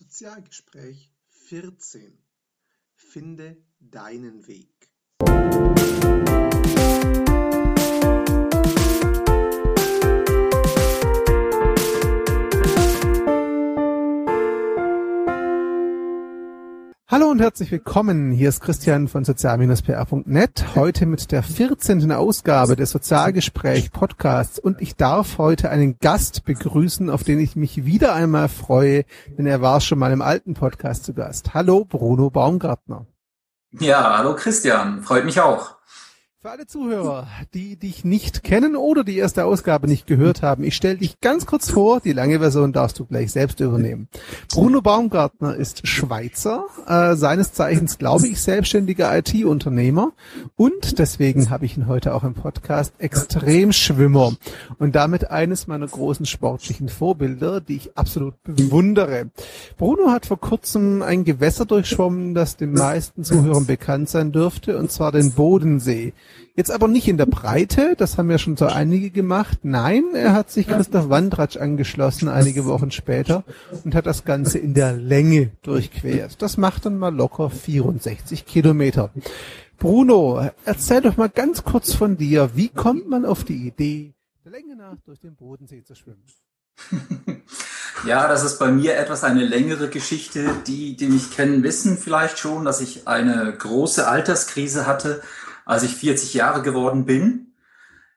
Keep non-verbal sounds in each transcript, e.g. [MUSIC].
Sozialgespräch 14 Finde deinen Weg. Hallo und herzlich willkommen. Hier ist Christian von sozial-pr.net. Heute mit der 14. Ausgabe des Sozialgespräch Podcasts und ich darf heute einen Gast begrüßen, auf den ich mich wieder einmal freue, denn er war schon mal im alten Podcast zu Gast. Hallo Bruno Baumgartner. Ja, hallo Christian. Freut mich auch. Für alle Zuhörer, die dich nicht kennen oder die erste Ausgabe nicht gehört haben, ich stelle dich ganz kurz vor, die lange Version darfst du gleich selbst übernehmen. Bruno Baumgartner ist Schweizer, äh, seines Zeichens glaube ich selbstständiger IT-Unternehmer und deswegen habe ich ihn heute auch im Podcast Extremschwimmer und damit eines meiner großen sportlichen Vorbilder, die ich absolut bewundere. Bruno hat vor kurzem ein Gewässer durchschwommen, das den meisten Zuhörern bekannt sein dürfte, und zwar den Bodensee. Jetzt aber nicht in der Breite, das haben ja schon so einige gemacht. Nein, er hat sich Christoph Wandratsch angeschlossen einige Wochen später und hat das Ganze in der Länge durchquert. Das macht dann mal locker 64 Kilometer. Bruno, erzähl doch mal ganz kurz von dir. Wie kommt man auf die Idee, der Länge nach durch den Bodensee zu schwimmen? [LAUGHS] Ja, das ist bei mir etwas eine längere Geschichte. Die, die mich kennen, wissen vielleicht schon, dass ich eine große Alterskrise hatte als ich 40 Jahre geworden bin.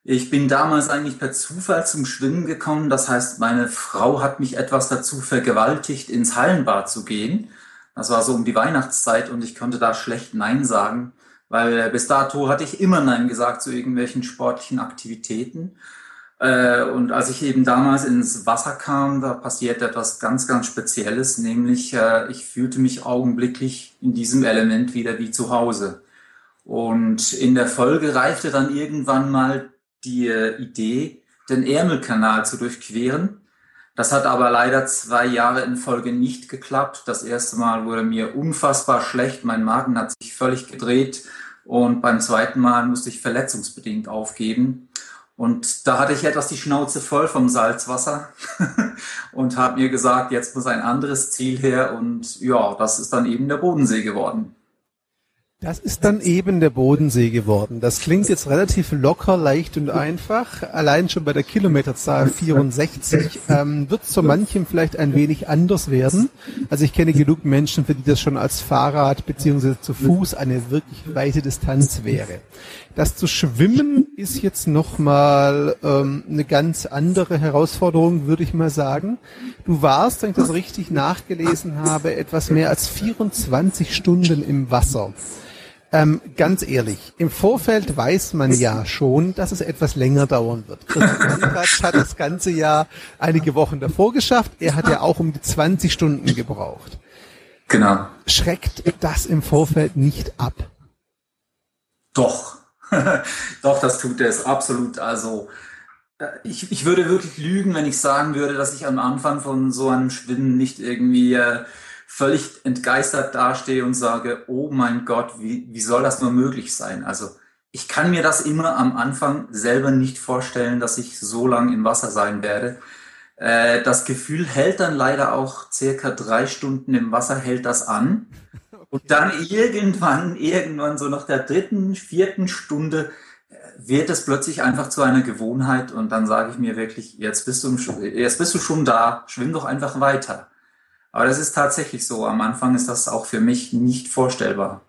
Ich bin damals eigentlich per Zufall zum Schwimmen gekommen. Das heißt, meine Frau hat mich etwas dazu vergewaltigt, ins Hallenbad zu gehen. Das war so um die Weihnachtszeit und ich konnte da schlecht Nein sagen, weil bis dato hatte ich immer Nein gesagt zu irgendwelchen sportlichen Aktivitäten. Äh, und als ich eben damals ins Wasser kam, da passierte etwas ganz, ganz Spezielles, nämlich äh, ich fühlte mich augenblicklich in diesem Element wieder wie zu Hause. Und in der Folge reifte dann irgendwann mal die äh, Idee, den Ärmelkanal zu durchqueren. Das hat aber leider zwei Jahre in Folge nicht geklappt. Das erste Mal wurde mir unfassbar schlecht. Mein Magen hat sich völlig gedreht. Und beim zweiten Mal musste ich verletzungsbedingt aufgeben. Und da hatte ich etwas die Schnauze voll vom Salzwasser [LAUGHS] und habe mir gesagt, jetzt muss ein anderes Ziel her. Und ja, das ist dann eben der Bodensee geworden. Das ist dann eben der Bodensee geworden. Das klingt jetzt relativ locker, leicht und einfach. Allein schon bei der Kilometerzahl 64 ähm, wird es zu manchem vielleicht ein wenig anders werden. Also ich kenne genug Menschen, für die das schon als Fahrrad beziehungsweise zu Fuß eine wirklich weite Distanz wäre. Das zu schwimmen ist jetzt nochmal ähm, eine ganz andere Herausforderung, würde ich mal sagen. Du warst, wenn ich das richtig nachgelesen habe, etwas mehr als 24 Stunden im Wasser. Ähm, ganz ehrlich, im Vorfeld weiß man ja schon, dass es etwas länger dauern wird. Christoph [LAUGHS] hat das ganze Jahr einige Wochen davor geschafft. Er hat ja auch um die 20 Stunden gebraucht. Genau. Schreckt das im Vorfeld nicht ab? Doch. [LAUGHS] Doch, das tut es absolut. Also, äh, ich, ich würde wirklich lügen, wenn ich sagen würde, dass ich am Anfang von so einem Schwimmen nicht irgendwie äh, völlig entgeistert dastehe und sage, oh mein Gott, wie, wie soll das nur möglich sein? Also ich kann mir das immer am Anfang selber nicht vorstellen, dass ich so lang im Wasser sein werde. Äh, das Gefühl hält dann leider auch circa drei Stunden im Wasser, hält das an. [LAUGHS] Und dann irgendwann, irgendwann so nach der dritten, vierten Stunde äh, wird es plötzlich einfach zu einer Gewohnheit und dann sage ich mir wirklich, jetzt bist du, jetzt bist du schon da, schwimm doch einfach weiter. Aber das ist tatsächlich so. Am Anfang ist das auch für mich nicht vorstellbar.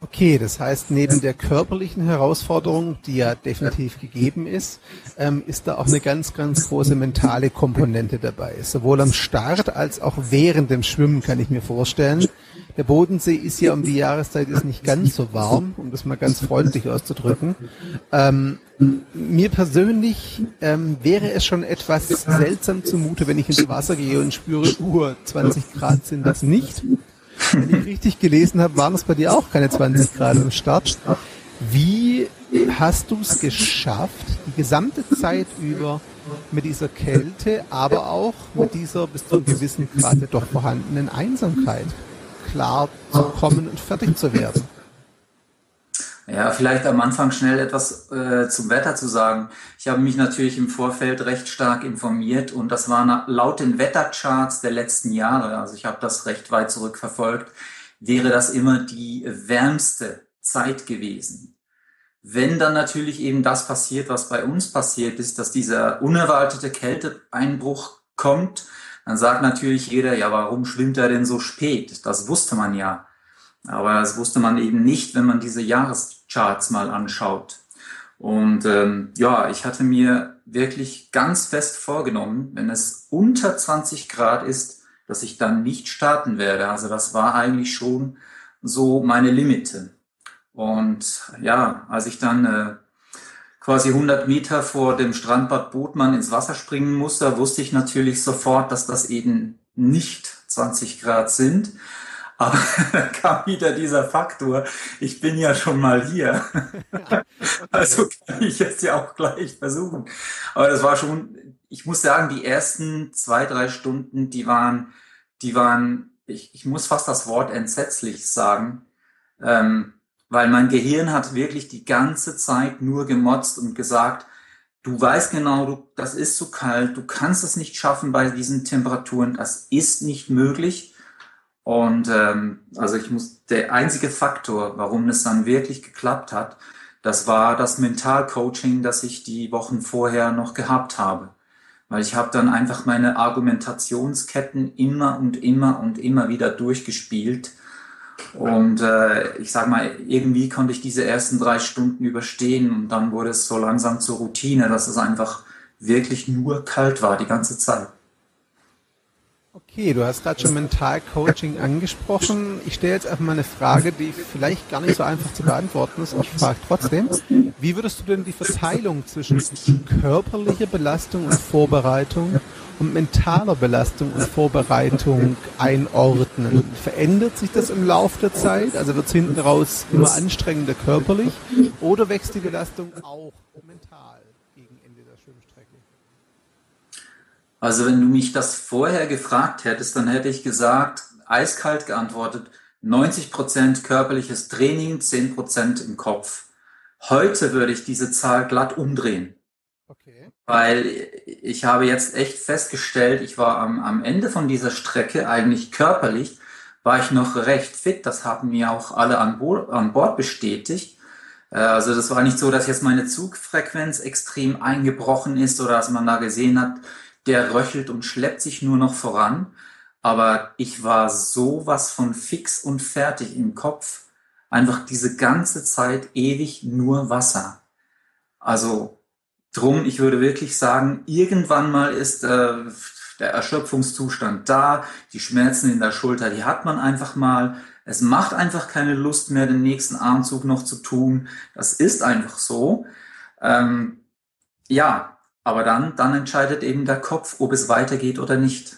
Okay, das heißt, neben der körperlichen Herausforderung, die ja definitiv gegeben ist, ähm, ist da auch eine ganz, ganz große mentale Komponente dabei. Sowohl am Start als auch während dem Schwimmen kann ich mir vorstellen. Der Bodensee ist ja um die Jahreszeit ist nicht ganz so warm, um das mal ganz freundlich auszudrücken. Ähm, mir persönlich ähm, wäre es schon etwas seltsam zumute, wenn ich ins Wasser gehe und spüre, uh, 20 Grad sind das nicht. Wenn ich richtig gelesen habe, waren es bei dir auch keine 20 Grad im Start. Wie hast du es geschafft, die gesamte Zeit über mit dieser Kälte, aber auch mit dieser bis zu einem gewissen Grad doch vorhandenen Einsamkeit klar zu kommen und fertig zu werden? Ja, vielleicht am Anfang schnell etwas äh, zum Wetter zu sagen. Ich habe mich natürlich im Vorfeld recht stark informiert und das war laut den Wettercharts der letzten Jahre, also ich habe das recht weit zurückverfolgt, wäre das immer die wärmste Zeit gewesen. Wenn dann natürlich eben das passiert, was bei uns passiert ist, dass dieser unerwartete Kälteeinbruch kommt, dann sagt natürlich jeder, ja, warum schwimmt er denn so spät? Das wusste man ja. Aber das wusste man eben nicht, wenn man diese Jahrescharts mal anschaut. Und ähm, ja, ich hatte mir wirklich ganz fest vorgenommen, wenn es unter 20 Grad ist, dass ich dann nicht starten werde. Also das war eigentlich schon so meine Limite. Und ja, als ich dann äh, quasi 100 Meter vor dem Strandbad Botmann ins Wasser springen musste, wusste ich natürlich sofort, dass das eben nicht 20 Grad sind. Aber [LAUGHS] da kam wieder dieser Faktor, ich bin ja schon mal hier. [LAUGHS] also kann ich es ja auch gleich versuchen. Aber das war schon, ich muss sagen, die ersten zwei, drei Stunden, die waren, die waren, ich, ich muss fast das Wort entsetzlich sagen, ähm, weil mein Gehirn hat wirklich die ganze Zeit nur gemotzt und gesagt, du weißt genau, du, das ist zu kalt, du kannst es nicht schaffen bei diesen Temperaturen, das ist nicht möglich. Und ähm, also ich muss, der einzige Faktor, warum es dann wirklich geklappt hat, das war das Mentalcoaching, das ich die Wochen vorher noch gehabt habe. Weil ich habe dann einfach meine Argumentationsketten immer und immer und immer wieder durchgespielt. Und äh, ich sag mal, irgendwie konnte ich diese ersten drei Stunden überstehen und dann wurde es so langsam zur Routine, dass es einfach wirklich nur kalt war die ganze Zeit. Okay, du hast gerade schon Mentalcoaching angesprochen. Ich stelle jetzt einfach mal eine Frage, die vielleicht gar nicht so einfach zu beantworten ist. Ich frage trotzdem, wie würdest du denn die Verteilung zwischen körperlicher Belastung und Vorbereitung und mentaler Belastung und Vorbereitung einordnen? Verändert sich das im Laufe der Zeit? Also wird es hinten raus immer anstrengender körperlich oder wächst die Belastung auch mental? Also wenn du mich das vorher gefragt hättest, dann hätte ich gesagt, eiskalt geantwortet, 90 Prozent körperliches Training, 10 Prozent im Kopf. Heute würde ich diese Zahl glatt umdrehen. Okay. Weil ich habe jetzt echt festgestellt, ich war am, am Ende von dieser Strecke eigentlich körperlich, war ich noch recht fit. Das haben mir auch alle an, Bo an Bord bestätigt. Äh, also das war nicht so, dass jetzt meine Zugfrequenz extrem eingebrochen ist oder dass man da gesehen hat, der röchelt und schleppt sich nur noch voran. Aber ich war sowas von fix und fertig im Kopf. Einfach diese ganze Zeit ewig nur Wasser. Also drum, ich würde wirklich sagen, irgendwann mal ist äh, der Erschöpfungszustand da, die Schmerzen in der Schulter, die hat man einfach mal. Es macht einfach keine Lust mehr, den nächsten Armzug noch zu tun. Das ist einfach so. Ähm, ja, aber dann, dann entscheidet eben der Kopf, ob es weitergeht oder nicht.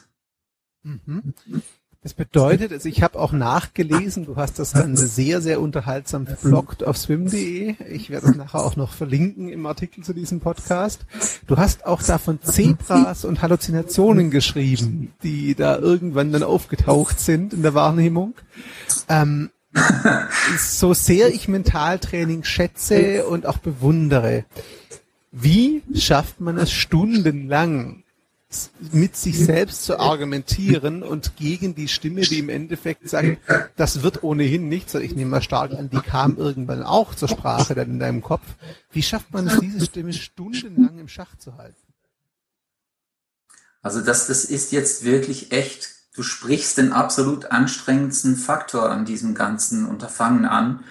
Mhm. Das bedeutet, also ich habe auch nachgelesen, du hast das Ganze sehr, sehr unterhaltsam verblockt auf swim.de. Ich werde es nachher auch noch verlinken im Artikel zu diesem Podcast. Du hast auch da von Zebras und Halluzinationen geschrieben, die da irgendwann dann aufgetaucht sind in der Wahrnehmung. Ähm, so sehr ich Mentaltraining schätze und auch bewundere, wie schafft man es stundenlang mit sich selbst zu argumentieren und gegen die Stimme, die im Endeffekt sagt, das wird ohnehin nichts, ich nehme mal stark an, die kam irgendwann auch zur Sprache dann in deinem Kopf. Wie schafft man es, diese Stimme stundenlang im Schach zu halten? Also das, das ist jetzt wirklich echt, du sprichst den absolut anstrengendsten Faktor an diesem ganzen Unterfangen an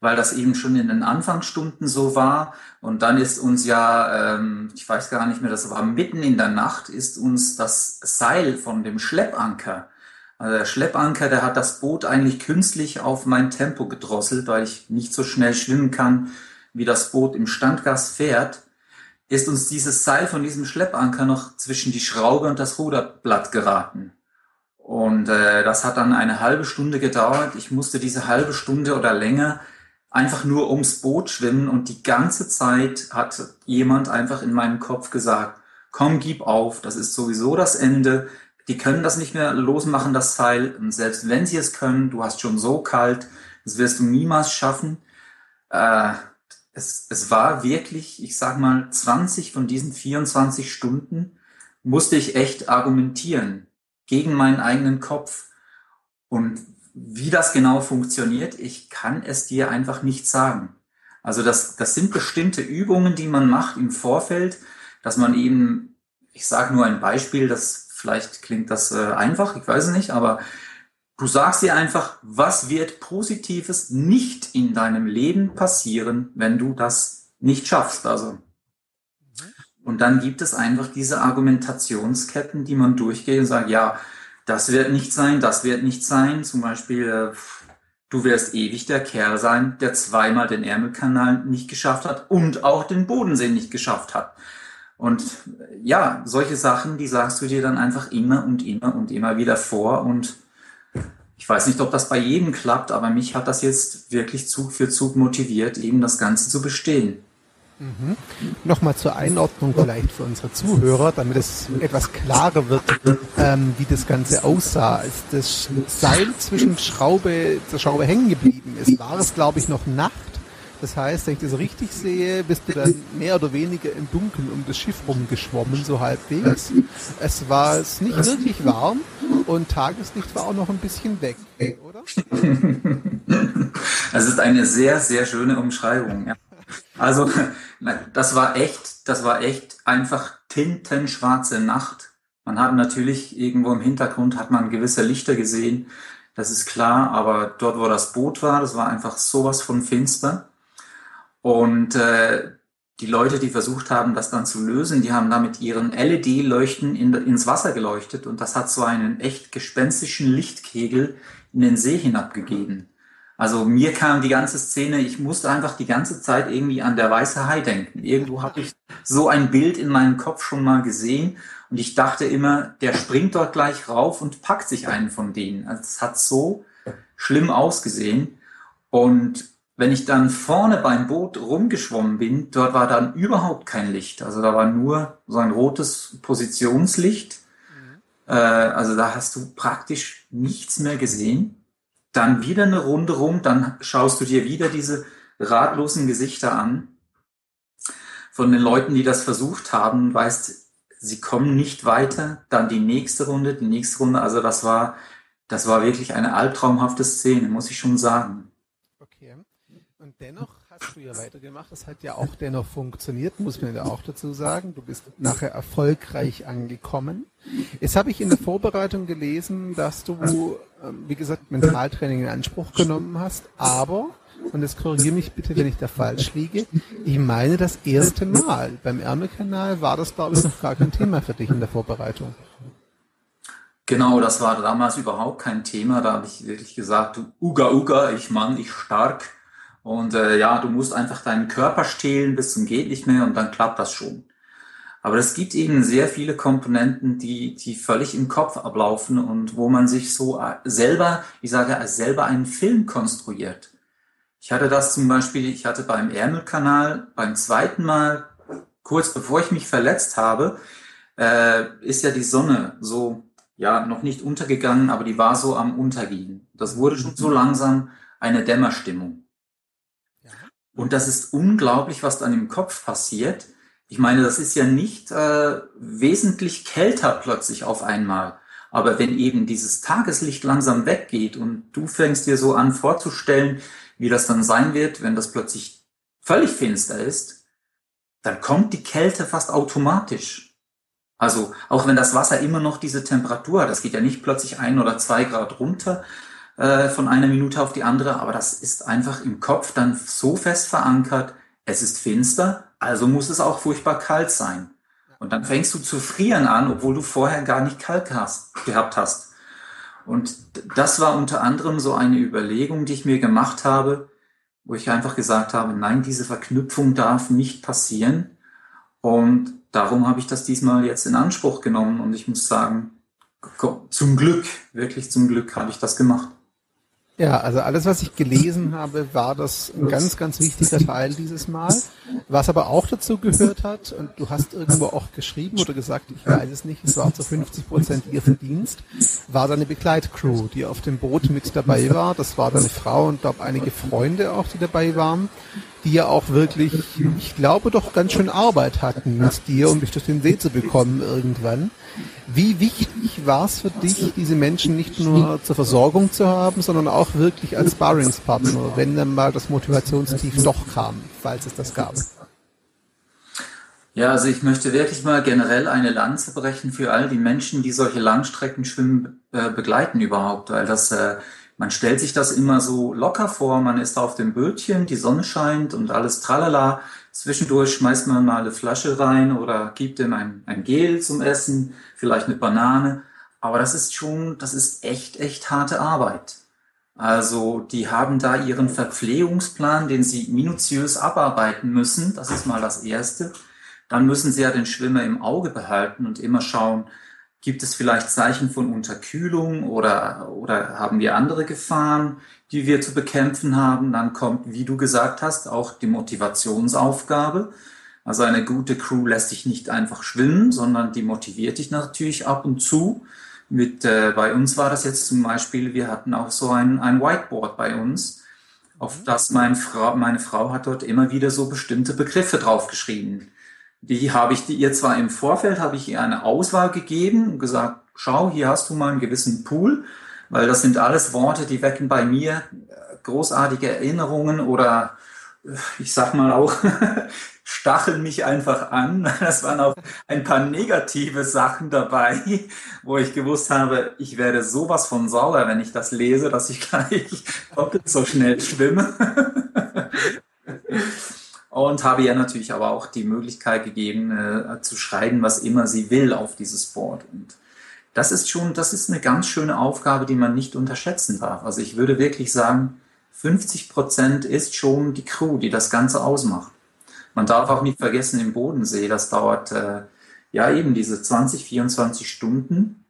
weil das eben schon in den Anfangsstunden so war. Und dann ist uns ja, ähm, ich weiß gar nicht mehr, das war mitten in der Nacht, ist uns das Seil von dem Schleppanker, also der Schleppanker, der hat das Boot eigentlich künstlich auf mein Tempo gedrosselt, weil ich nicht so schnell schwimmen kann, wie das Boot im Standgas fährt, ist uns dieses Seil von diesem Schleppanker noch zwischen die Schraube und das Ruderblatt geraten. Und äh, das hat dann eine halbe Stunde gedauert. Ich musste diese halbe Stunde oder länger einfach nur ums Boot schwimmen und die ganze Zeit hat jemand einfach in meinem Kopf gesagt, komm, gib auf, das ist sowieso das Ende, die können das nicht mehr losmachen, das Seil, und selbst wenn sie es können, du hast schon so kalt, das wirst du niemals schaffen. Äh, es, es war wirklich, ich sag mal, 20 von diesen 24 Stunden musste ich echt argumentieren gegen meinen eigenen Kopf. Und wie das genau funktioniert, ich kann es dir einfach nicht sagen. Also das, das sind bestimmte Übungen, die man macht im Vorfeld, dass man eben, ich sage nur ein Beispiel, das vielleicht klingt das äh, einfach, ich weiß es nicht, aber du sagst dir einfach, was wird Positives nicht in deinem Leben passieren, wenn du das nicht schaffst. Also und dann gibt es einfach diese Argumentationsketten, die man durchgeht und sagt, ja, das wird nicht sein, das wird nicht sein. Zum Beispiel, äh, du wirst ewig der Kerl sein, der zweimal den Ärmelkanal nicht geschafft hat und auch den Bodensee nicht geschafft hat. Und ja, solche Sachen, die sagst du dir dann einfach immer und immer und immer wieder vor. Und ich weiß nicht, ob das bei jedem klappt, aber mich hat das jetzt wirklich Zug für Zug motiviert, eben das Ganze zu bestehen. Mhm. Nochmal zur Einordnung vielleicht für unsere Zuhörer, damit es etwas klarer wird, ähm, wie das Ganze aussah. Als das Seil zwischen Schraube zur Schraube hängen geblieben ist, war es, glaube ich, noch Nacht. Das heißt, wenn ich das richtig sehe, bist du dann mehr oder weniger im Dunkeln um das Schiff rumgeschwommen, so halbwegs. Es war es nicht wirklich warm und Tageslicht war auch noch ein bisschen weg, oder? [LAUGHS] Das ist eine sehr, sehr schöne Umschreibung. Ja. Also, das war echt, das war echt einfach tintenschwarze Nacht. Man hat natürlich irgendwo im Hintergrund hat man gewisse Lichter gesehen. Das ist klar, aber dort, wo das Boot war, das war einfach sowas von finster. Und äh, die Leute, die versucht haben, das dann zu lösen, die haben da mit ihren LED-Leuchten in, ins Wasser geleuchtet und das hat so einen echt gespenstischen Lichtkegel in den See hinabgegeben. Also mir kam die ganze Szene, ich musste einfach die ganze Zeit irgendwie an der weiße Hai denken. Irgendwo habe ich so ein Bild in meinem Kopf schon mal gesehen und ich dachte immer, der springt dort gleich rauf und packt sich einen von denen. Also es hat so schlimm ausgesehen. Und wenn ich dann vorne beim Boot rumgeschwommen bin, dort war dann überhaupt kein Licht. Also da war nur so ein rotes Positionslicht. Mhm. Äh, also da hast du praktisch nichts mehr gesehen dann wieder eine Runde rum, dann schaust du dir wieder diese ratlosen Gesichter an von den Leuten, die das versucht haben, weißt, sie kommen nicht weiter, dann die nächste Runde, die nächste Runde, also das war, das war wirklich eine albtraumhafte Szene, muss ich schon sagen. Okay. Und dennoch hast du ja weitergemacht, das hat ja auch dennoch funktioniert, muss man ja auch dazu sagen. Du bist nachher erfolgreich angekommen. Jetzt habe ich in der Vorbereitung gelesen, dass du, ähm, wie gesagt, Mentaltraining in Anspruch genommen hast, aber, und jetzt korrigiere mich bitte, wenn ich da falsch liege, ich meine das erste Mal. Beim Ärmelkanal war das, glaube ich, noch gar kein Thema für dich in der Vorbereitung. Genau, das war damals überhaupt kein Thema. Da habe ich wirklich gesagt, Uga Uga, ich Mann, ich stark. Und äh, ja, du musst einfach deinen Körper stehlen bis zum geht nicht mehr und dann klappt das schon. Aber es gibt eben sehr viele Komponenten, die, die völlig im Kopf ablaufen und wo man sich so äh, selber, ich sage, selber einen Film konstruiert. Ich hatte das zum Beispiel, ich hatte beim Ärmelkanal beim zweiten Mal, kurz bevor ich mich verletzt habe, äh, ist ja die Sonne so, ja, noch nicht untergegangen, aber die war so am Untergehen. Das wurde schon so langsam eine Dämmerstimmung. Und das ist unglaublich, was dann im Kopf passiert. Ich meine, das ist ja nicht äh, wesentlich kälter plötzlich auf einmal. Aber wenn eben dieses Tageslicht langsam weggeht und du fängst dir so an vorzustellen, wie das dann sein wird, wenn das plötzlich völlig finster ist, dann kommt die Kälte fast automatisch. Also auch wenn das Wasser immer noch diese Temperatur hat, das geht ja nicht plötzlich ein oder zwei Grad runter, äh, von einer Minute auf die andere, aber das ist einfach im Kopf dann so fest verankert, es ist finster, also muss es auch furchtbar kalt sein. Und dann fängst du zu frieren an, obwohl du vorher gar nicht kalt hast, gehabt hast. Und das war unter anderem so eine Überlegung, die ich mir gemacht habe, wo ich einfach gesagt habe, nein, diese Verknüpfung darf nicht passieren. Und darum habe ich das diesmal jetzt in Anspruch genommen. Und ich muss sagen, zum Glück, wirklich zum Glück habe ich das gemacht. Ja, also alles, was ich gelesen habe, war das ein ganz, ganz wichtiger Teil dieses Mal. Was aber auch dazu gehört hat, und du hast irgendwo auch geschrieben oder gesagt, ich weiß es nicht, es war zu 50 Prozent ihr Verdienst, war deine Begleitcrew, die auf dem Boot mit dabei war. Das war deine Frau und glaube einige Freunde auch, die dabei waren, die ja auch wirklich, ich glaube, doch ganz schön Arbeit hatten mit dir, um dich durch den See zu bekommen irgendwann. Wie wichtig war es für dich, diese Menschen nicht nur zur Versorgung zu haben, sondern auch wirklich als Sparringspartner, wenn dann mal das Motivationstief doch kam, falls es das gab? Ja, also ich möchte wirklich mal generell eine Lanze brechen für all die Menschen, die solche Langstreckenschwimmen äh, begleiten überhaupt, weil das, äh, man stellt sich das immer so locker vor, man ist auf dem Bötchen, die Sonne scheint und alles tralala. Zwischendurch schmeißt man mal eine Flasche rein oder gibt ihm ein, ein Gel zum Essen, vielleicht eine Banane. Aber das ist schon, das ist echt, echt harte Arbeit. Also die haben da ihren Verpflegungsplan, den sie minutiös abarbeiten müssen. Das ist mal das Erste. Dann müssen sie ja den Schwimmer im Auge behalten und immer schauen, Gibt es vielleicht Zeichen von Unterkühlung oder, oder haben wir andere Gefahren, die wir zu bekämpfen haben? Dann kommt, wie du gesagt hast, auch die Motivationsaufgabe. Also eine gute Crew lässt dich nicht einfach schwimmen, sondern die motiviert dich natürlich ab und zu. Mit, äh, bei uns war das jetzt zum Beispiel, wir hatten auch so ein, ein Whiteboard bei uns, auf das mein Frau, meine Frau hat dort immer wieder so bestimmte Begriffe draufgeschrieben die habe ich ihr zwar im Vorfeld, habe ich ihr eine Auswahl gegeben und gesagt, schau, hier hast du mal einen gewissen Pool, weil das sind alles Worte, die wecken bei mir äh, großartige Erinnerungen oder äh, ich sag mal auch, [LAUGHS] stacheln mich einfach an. [LAUGHS] Das waren auch ein paar negative Sachen dabei, wo ich gewusst habe, ich werde sowas von sauer, wenn ich das lese, dass ich [LAUGHS] gleich doppelt so schnell schwimme und habe ihr natürlich aber auch die Möglichkeit gegeben, äh, zu schreiben, was immer sie will auf dieses Board. Und das ist schon, das ist eine ganz schöne Aufgabe, die man nicht unterschätzen darf. Also ich würde wirklich sagen, 50 Prozent ist schon die Crew, die das Ganze ausmacht. Man darf auch nicht vergessen, im Bodensee, das dauert äh, ja eben diese 20, 24 Stunden,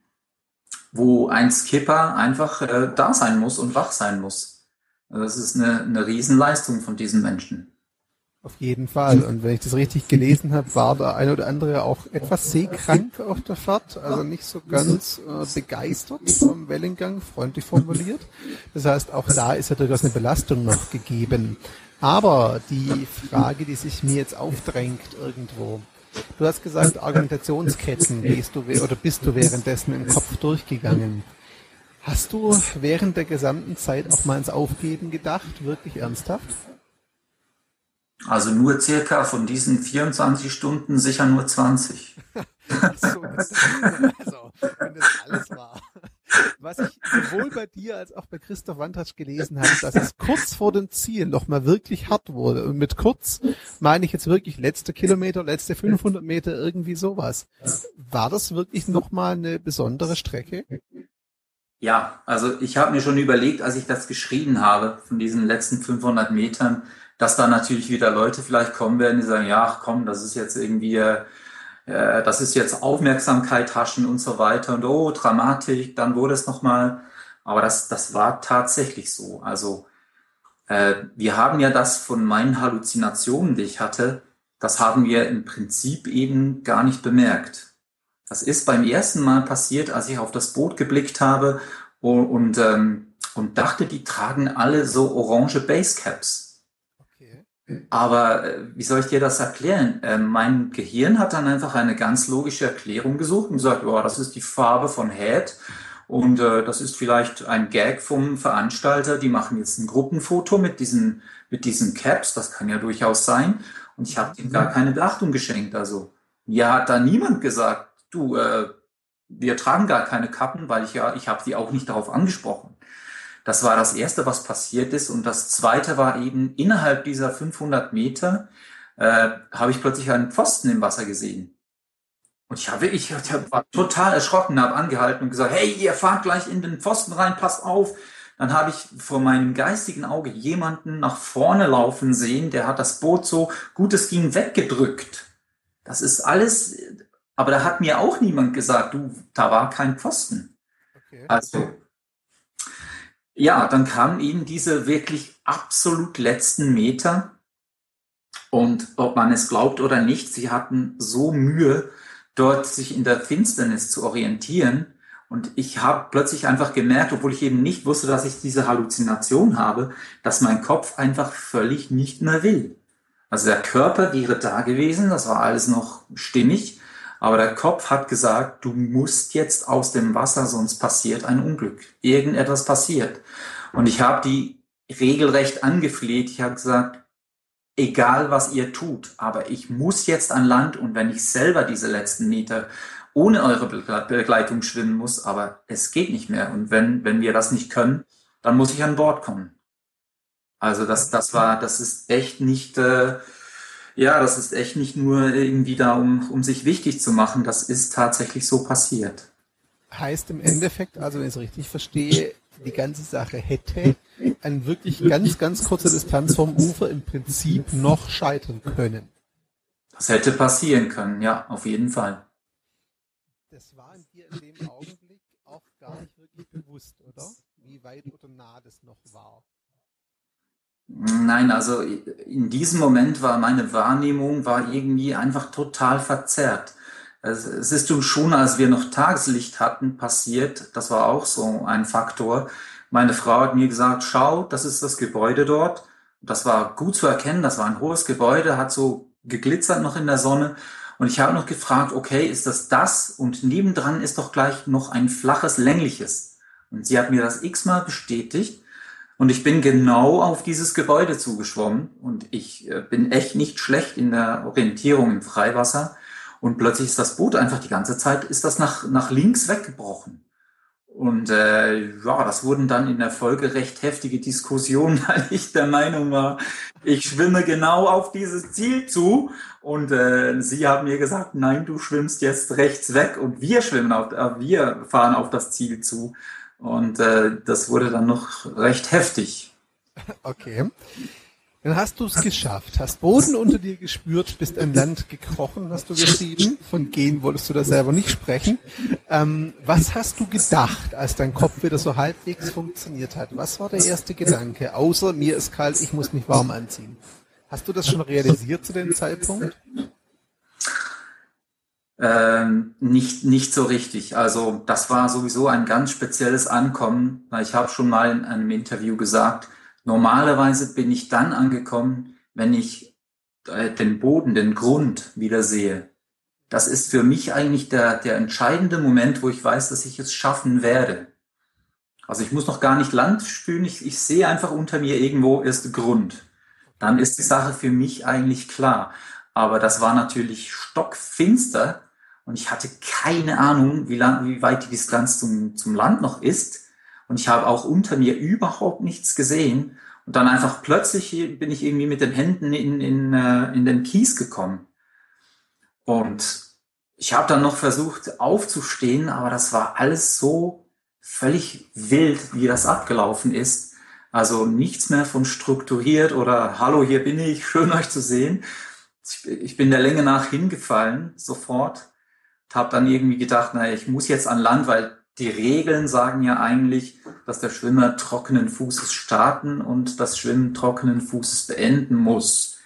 wo ein Skipper einfach äh, da sein muss und wach sein muss. Also das ist eine, eine Riesenleistung von diesen Menschen. Auf jeden Fall. Und wenn ich das richtig gelesen habe, war der eine oder andere auch etwas seekrank auf der Fahrt, also nicht so ganz äh, begeistert vom Wellengang, freundlich formuliert. Das heißt, auch da ist ja durchaus eine Belastung noch gegeben. Aber die Frage, die sich mir jetzt aufdrängt irgendwo, du hast gesagt, Argumentationsketten gehst du oder bist du währenddessen im Kopf durchgegangen. Hast du während der gesamten Zeit auch mal ins Aufgeben gedacht, wirklich ernsthaft? Also nur circa von diesen 24 Stunden sicher nur 20. [LAUGHS] so, also, wenn das alles war. Was ich sowohl bei dir als auch bei Christoph Wandratsch gelesen habe, dass es kurz vor dem Ziel noch mal wirklich hart wurde. Und mit kurz meine ich jetzt wirklich letzte Kilometer, letzte 500 Meter, irgendwie sowas. War das wirklich noch mal eine besondere Strecke? Ja, also ich habe mir schon überlegt, als ich das geschrieben habe, von diesen letzten 500 Metern, dass da natürlich wieder Leute vielleicht kommen werden, die sagen, ja, komm, das ist jetzt irgendwie, äh, das ist jetzt Aufmerksamkeit haschen und so weiter und oh, Dramatik, dann wurde es nochmal. Aber das, das war tatsächlich so. Also äh, wir haben ja das von meinen Halluzinationen, die ich hatte, das haben wir im Prinzip eben gar nicht bemerkt. Das ist beim ersten Mal passiert, als ich auf das Boot geblickt habe und, und, ähm, und dachte, die tragen alle so orange Basecaps. Aber äh, wie soll ich dir das erklären? Äh, mein Gehirn hat dann einfach eine ganz logische Erklärung gesucht und gesagt, oh, das ist die Farbe von Head und äh, das ist vielleicht ein Gag vom Veranstalter. Die machen jetzt ein Gruppenfoto mit diesen mit diesen Caps. Das kann ja durchaus sein. Und ich habe ihm gar keine Beachtung geschenkt. Also mir hat da niemand gesagt, du, äh, wir tragen gar keine Kappen, weil ich ja, ich habe die auch nicht darauf angesprochen. Das war das Erste, was passiert ist. Und das Zweite war eben, innerhalb dieser 500 Meter äh, habe ich plötzlich einen Pfosten im Wasser gesehen. Und ich habe ich, ich war total erschrocken, habe angehalten und gesagt, hey, ihr fahrt gleich in den Pfosten rein, passt auf. Dann habe ich vor meinem geistigen Auge jemanden nach vorne laufen sehen, der hat das Boot so gut es ging weggedrückt. Das ist alles, aber da hat mir auch niemand gesagt, du, da war kein Pfosten. Okay. Also Ja, dann kamen ihnen diese wirklich absolut letzten Meter. Und ob man es glaubt oder nicht, sie hatten so Mühe, dort sich in der Finsternis zu orientieren. Und ich habe plötzlich einfach gemerkt, obwohl ich eben nicht wusste, dass ich diese Halluzination habe, dass mein Kopf einfach völlig nicht mehr will. Also der Körper wäre da gewesen, das war alles noch stimmig, aber der Kopf hat gesagt, du musst jetzt aus dem Wasser, sonst passiert ein Unglück. Irgendetwas passiert. Und ich habe die regelrecht angefleht. Ich habe gesagt, egal was ihr tut, aber ich muss jetzt an Land und wenn ich selber diese letzten Meter ohne eure Begleitung schwimmen muss, aber es geht nicht mehr. Und wenn, wenn wir das nicht können, dann muss ich an Bord kommen. Also das, das war, das ist echt nicht, äh, ja, das ist echt nicht nur irgendwie da, um, um sich wichtig zu machen. Das ist tatsächlich so passiert. Heißt im Endeffekt, also wenn ich es richtig verstehe, die ganze Sache hätte an wirklich ganz, ganz kurzer Distanz vom Ufer im Prinzip noch scheitern können. Das hätte passieren können, ja, auf jeden Fall. Das war dir in dem Augenblick auch gar nicht wirklich bewusst, oder? Wie weit oder nah das noch war. Nein, also in diesem Moment war meine Wahrnehmung war irgendwie einfach total verzerrt. Es ist schon, als wir noch Tageslicht hatten, passiert. Das war auch so ein Faktor. Meine Frau hat mir gesagt, schau, das ist das Gebäude dort. Das war gut zu erkennen. Das war ein hohes Gebäude, hat so geglitzert noch in der Sonne. Und ich habe noch gefragt, okay, ist das das? Und nebendran ist doch gleich noch ein flaches, längliches. Und sie hat mir das x-mal bestätigt. Und ich bin genau auf dieses Gebäude zugeschwommen. Und ich äh, bin echt nicht schlecht in der Orientierung im Freiwasser. Und plötzlich ist das Boot einfach die ganze Zeit, ist das nach, nach links weggebrochen. Und äh, ja, das wurden dann in der Folge recht heftige Diskussionen, [LAUGHS] weil ich der Meinung war, ich schwimme genau auf dieses Ziel zu. Und äh, sie haben mir gesagt, nein, du schwimmst jetzt rechts weg und wir schwimmen auf, äh, wir fahren auf das Ziel zu. Und äh, das wurde dann noch recht heftig. Okay. Dann hast du es geschafft, hast Boden unter dir gespürt, bist an Land gekrochen, hast du geschrieben. Von gehen wolltest du da selber nicht sprechen. Ähm, was hast du gedacht, als dein Kopf wieder so halbwegs funktioniert hat? Was war der erste Gedanke? Außer mir ist kalt, ich muss mich warm anziehen. Hast du das schon realisiert zu dem Zeitpunkt? Ähm, nicht, nicht so richtig. Also das war sowieso ein ganz spezielles Ankommen. Ich habe schon mal in einem Interview gesagt, Normalerweise bin ich dann angekommen, wenn ich äh, den Boden, den Grund wieder sehe. Das ist für mich eigentlich der, der entscheidende Moment, wo ich weiß, dass ich es schaffen werde. Also ich muss noch gar nicht Land spülen, ich, ich sehe einfach unter mir irgendwo ist Grund. Dann ist die Sache für mich eigentlich klar. Aber das war natürlich stockfinster und ich hatte keine Ahnung, wie, lang, wie weit die Distanz zum, zum Land noch ist. Und ich habe auch unter mir überhaupt nichts gesehen. Und dann einfach plötzlich bin ich irgendwie mit den Händen in, in, äh, in den Kies gekommen. Und ich habe dann noch versucht aufzustehen, aber das war alles so völlig wild, wie das abgelaufen ist. Also nichts mehr von strukturiert oder Hallo, hier bin ich, schön euch zu sehen. Ich bin der Länge nach hingefallen, sofort. Habe dann irgendwie gedacht, naja, ich muss jetzt an Land, weil die Regeln sagen ja eigentlich, dass der Schwimmer trockenen Fußes starten und das Schwimmen trockenen Fußes beenden muss.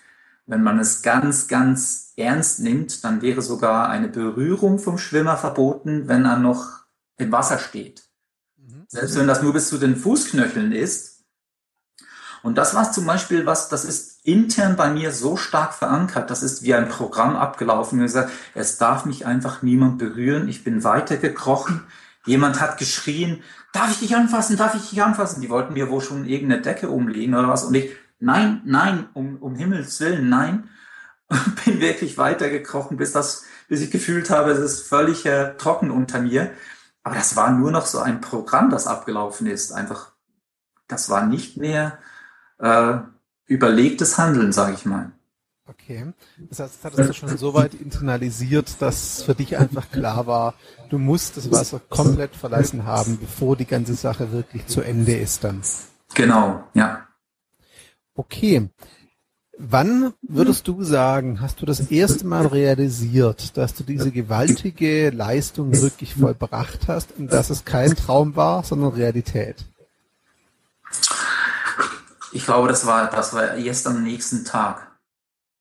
Wenn man es ganz, ganz ernst nimmt, dann wäre sogar eine Berührung vom Schwimmer verboten, wenn er noch im Wasser steht. Mhm. Selbst wenn das nur bis zu den Fußknöcheln ist. Und das war zum Beispiel was, das ist intern bei mir so stark verankert, das ist wie ein Programm abgelaufen. Gesagt, es darf mich einfach niemand berühren. Ich bin weitergekrochen. Jemand hat geschrien, darf ich dich anfassen, darf ich dich anfassen? Die wollten mir wohl schon irgendeine Decke umlegen oder was. Und ich, nein, nein, um, um Himmels Willen, nein. Und [LAUGHS] bin wirklich weitergekrochen, bis das, bis ich gefühlt habe, es ist völlig äh, trocken unter mir. Aber das war nur noch so ein Programm, das abgelaufen ist. Einfach, das war nicht mehr äh, überlegtes Handeln, sage ich mal. Okay. Das heißt, das hattest du schon so weit internalisiert, dass für dich einfach klar war, du musst das Wasser komplett verlassen haben, bevor die ganze Sache wirklich zu Ende ist dann. Genau, ja. Okay. Wann würdest du sagen, hast du das erste Mal realisiert, dass du diese gewaltige Leistung wirklich vollbracht hast und dass es kein Traum war, sondern Realität? Ich glaube, das war, das war erst am nächsten Tag.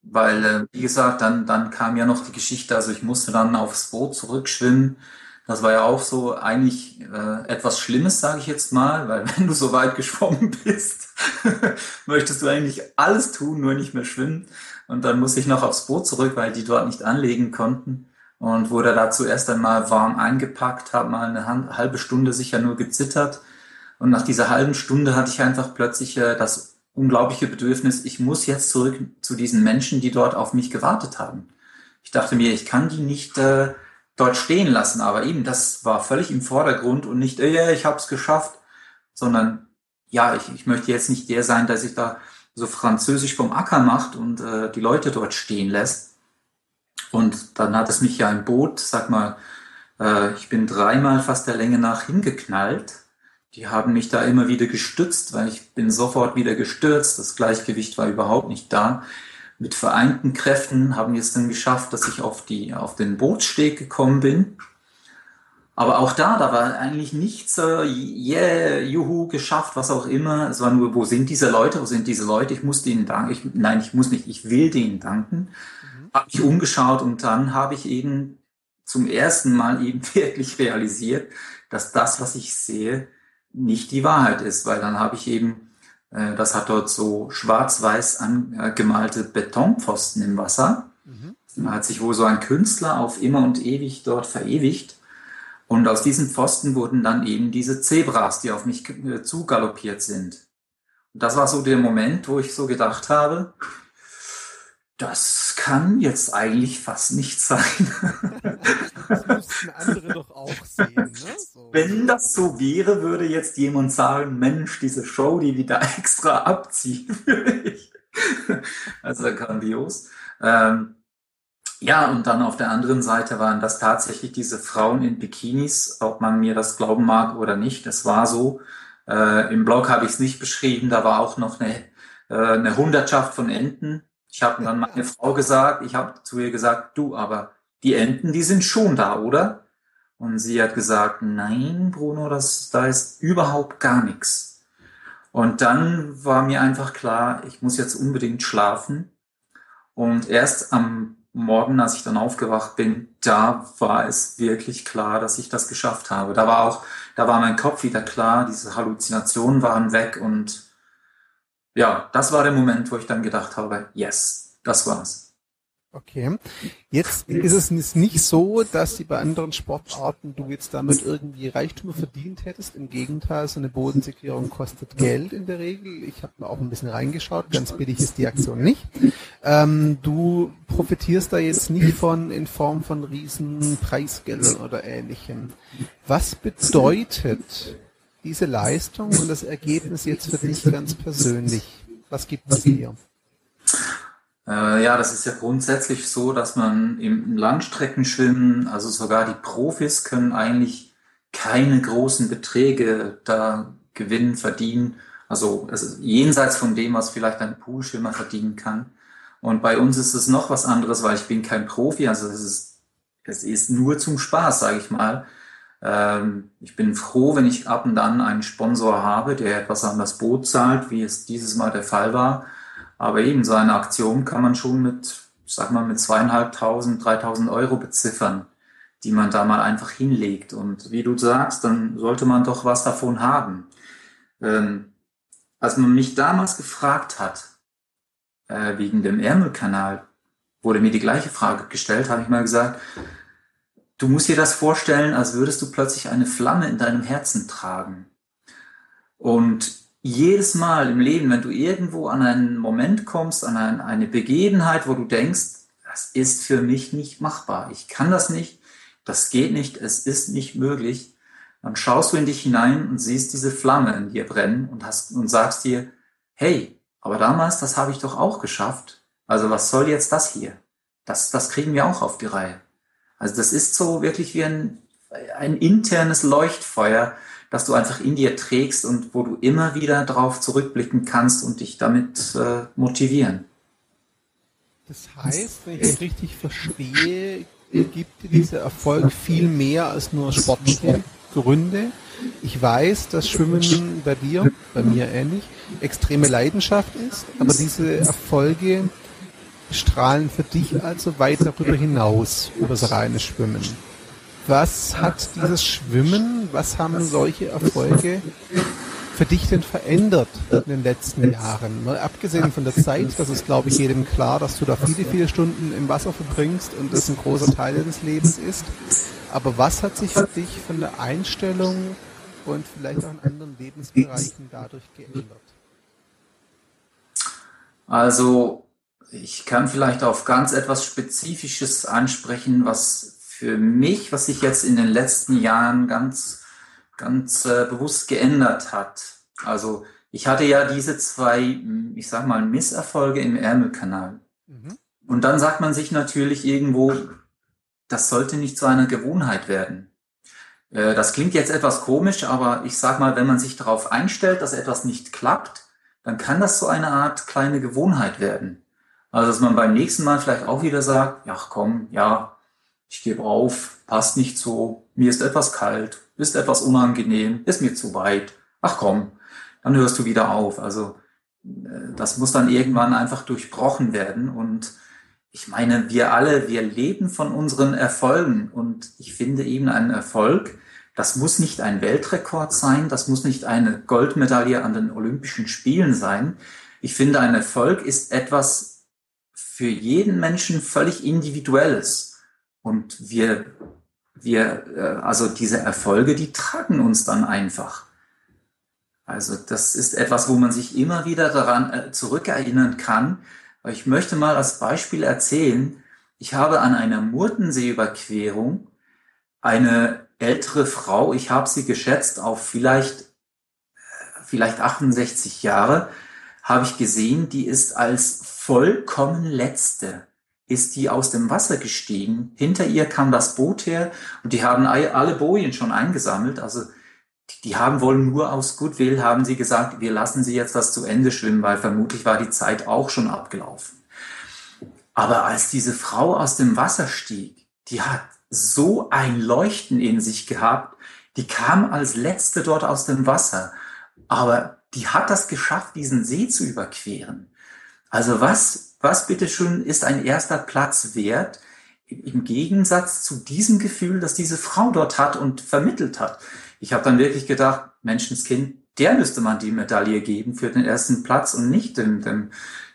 Weil, äh, wie gesagt, dann, dann kam ja noch die Geschichte, also ich musste dann aufs Boot zurückschwimmen. Das war ja auch so eigentlich äh, etwas Schlimmes, sage ich jetzt mal, weil [LAUGHS] wenn du so weit geschwommen bist, [LAUGHS] möchtest du eigentlich alles tun, nur nicht mehr schwimmen. Und dann musste ich noch aufs Boot zurück, weil die dort nicht anlegen konnten. Und wurde da zuerst einmal warm eingepackt, habe mal eine halbe Stunde sicher nur gezittert. Und nach dieser halben Stunde hatte ich einfach plötzlich äh, das unglaubliche Bedürfnis, ich muss jetzt zurück zu diesen Menschen, die dort auf mich gewartet haben. Ich dachte mir, ich kann die nicht äh, dort stehen lassen, aber eben, das war völlig im Vordergrund und nicht, äh, ich habe es geschafft, sondern ja, ich, ich möchte jetzt nicht der sein, der sich da so französisch vom Acker macht und äh, die Leute dort stehen lässt. Und dann hat es mich ja ein Boot, sag mal, äh, ich bin dreimal fast der Länge nach hingeknallt die haben mich da immer wieder gestützt, weil ich bin sofort wieder gestürzt. Das Gleichgewicht war überhaupt nicht da. Mit vereinten Kräften haben wir es dann geschafft, dass ich auf, die, auf den Bootssteg gekommen bin. Aber auch da, da war eigentlich nichts, äh, yeah, juhu, geschafft, was auch immer. Es war nur, wo sind diese Leute, wo sind diese Leute? Ich muss denen danken. Ich, nein, ich muss nicht, ich will denen danken. Mhm. Habe mich umgeschaut und dann habe ich eben zum ersten Mal eben [LAUGHS] wirklich realisiert, dass das, was ich sehe, nicht die Wahrheit ist, weil dann habe ich eben, äh, das hat dort so schwarz-weiß angemalte Betonpfosten im Wasser. Mhm. Da hat sich wohl so ein Künstler auf immer und ewig dort verewigt. Und aus diesen Pfosten wurden dann eben diese Zebras, die auf mich äh, zugaloppiert sind. Und das war so der Moment, wo ich so gedacht habe, das kann jetzt eigentlich fast nicht sein. das müssten andere doch auch sehen. Ne? So. Wenn das so wäre, würde jetzt jemand sagen, Mensch, diese Show, die wieder [LAUGHS] extra abziehen. also grandios. Ähm, ja, und dann auf der anderen Seite waren das tatsächlich diese Frauen in Bikinis, ob man mir das glauben mag oder nicht. Es war so. Äh, Im Blog habe ich es nicht beschrieben, da war auch noch eine, äh, eine Hundertschaft von Enten ich habe dann meine Frau gesagt, ich habe zu ihr gesagt, du, aber die Enten, die sind schon da, oder? Und sie hat gesagt, nein, Bruno, das, da ist überhaupt gar nichts. Und dann war mir einfach klar, ich muss jetzt unbedingt schlafen. Und erst am Morgen, als ich dann aufgewacht bin, da war es wirklich klar, dass ich das geschafft habe. Da war auch, da war mein Kopf wieder klar, diese Halluzinationen waren weg und ja, das war der Moment, wo ich dann gedacht habe, yes, das war's. Okay. Jetzt ist es nicht so, dass die bei anderen Sportarten du jetzt damit irgendwie Reichtum verdient hättest. Im Gegenteil, so eine Bodensicherung kostet Geld in der Regel. Ich habe mir auch ein bisschen reingeschaut. Ganz billig ist die Aktion nicht. Ähm, du profitierst da jetzt nicht von in Form von riesen Preisgeldern oder ähnlichem. Was bedeutet diese Leistung und das Ergebnis jetzt für dich ganz persönlich? Was gibt es dir? Äh, ja, das ist ja grundsätzlich so, dass man im Langstreckenschwimmen, also sogar die Profis können eigentlich keine großen Beträge da gewinnen, verdienen. Also, also jenseits von dem, was vielleicht ein Poolschwimmer verdienen kann. Und bei uns ist es noch was anderes, weil ich bin kein Profi, also es ist, es ist nur zum Spaß, sage ich mal. Ähm, ich bin froh, wenn ich ab und an einen Sponsor habe, der etwas an das Boot zahlt, wie es dieses Mal der Fall war. Aber eben so eine Aktion kann man schon mit, sag mal, mit zweieinhalbtausend, dreitausend Euro beziffern, die man da mal einfach hinlegt. Und wie du sagst, dann sollte man doch was davon haben. Ähm, als man mich damals gefragt hat, äh, wegen dem Ärmelkanal, wurde mir die gleiche Frage gestellt, habe ich mal gesagt, Du musst dir das vorstellen, als würdest du plötzlich eine Flamme in deinem Herzen tragen. Und jedes Mal im Leben, wenn du irgendwo an einen Moment kommst, an eine Begebenheit, wo du denkst, das ist für mich nicht machbar, ich kann das nicht, das geht nicht, es ist nicht möglich, dann schaust du in dich hinein und siehst diese Flamme in dir brennen und, hast, und sagst dir, hey, aber damals, das habe ich doch auch geschafft. Also was soll jetzt das hier? Das, das kriegen wir auch auf die Reihe. Also das ist so wirklich wie ein, ein internes Leuchtfeuer, das du einfach in dir trägst und wo du immer wieder darauf zurückblicken kannst und dich damit äh, motivieren. Das heißt, wenn ich es richtig verstehe, gibt dieser Erfolg viel mehr als nur Sportspiel? Gründe. Ich weiß, dass Schwimmen bei dir, bei mir ähnlich, extreme Leidenschaft ist, aber diese Erfolge strahlen für dich also weit darüber hinaus, über das reine Schwimmen. Was hat dieses Schwimmen, was haben solche Erfolge für dich denn verändert in den letzten Jahren? Mal abgesehen von der Zeit, das ist glaube ich jedem klar, dass du da viele, viele Stunden im Wasser verbringst und das ein großer Teil des Lebens ist. Aber was hat sich für dich von der Einstellung und vielleicht auch in anderen Lebensbereichen dadurch geändert? Also ich kann vielleicht auf ganz etwas Spezifisches ansprechen, was für mich, was sich jetzt in den letzten Jahren ganz, ganz äh, bewusst geändert hat. Also ich hatte ja diese zwei, ich sag mal, Misserfolge im Ärmelkanal. Mhm. Und dann sagt man sich natürlich irgendwo, das sollte nicht zu einer Gewohnheit werden. Äh, das klingt jetzt etwas komisch, aber ich sag mal, wenn man sich darauf einstellt, dass etwas nicht klappt, dann kann das so eine Art kleine Gewohnheit werden. Also, dass man beim nächsten Mal vielleicht auch wieder sagt, ja, komm, ja, ich gebe auf, passt nicht so, mir ist etwas kalt, ist etwas unangenehm, ist mir zu weit. Ach komm, dann hörst du wieder auf. Also, äh, das muss dann irgendwann einfach durchbrochen werden und ich meine, wir alle, wir leben von unseren Erfolgen und ich finde eben ein Erfolg, das muss nicht ein Weltrekord sein, das muss nicht eine Goldmedaille an den Olympischen Spielen sein. Ich finde, ein Erfolg ist etwas, für jeden Menschen völlig individuelles. Und wir, wir, äh, also diese Erfolge, die tragen uns dann einfach. Also das ist etwas, wo man sich immer wieder daran äh, zurückerinnern kann. Ich möchte mal als Beispiel erzählen, ich habe an einer Murtenseeüberquerung eine ältere Frau, ich habe sie geschätzt auf vielleicht, äh, vielleicht 68 Jahre, habe ich gesehen, die ist als vollkommen letzte ist die aus dem Wasser gestiegen. Hinter ihr kam das Boot her und die haben alle Bojen schon eingesammelt. Also die haben wohl nur aus Goodwill, haben sie gesagt, wir lassen sie jetzt das zu Ende schwimmen, weil vermutlich war die Zeit auch schon abgelaufen. Aber als diese Frau aus dem Wasser stieg, die hat so ein Leuchten in sich gehabt, die kam als letzte dort aus dem Wasser. Aber die hat das geschafft, diesen See zu überqueren. Also was, was bitteschön ist ein erster Platz wert im Gegensatz zu diesem Gefühl, das diese Frau dort hat und vermittelt hat? Ich habe dann wirklich gedacht, Menschenskind, der müsste man die Medaille geben für den ersten Platz und nicht dem, dem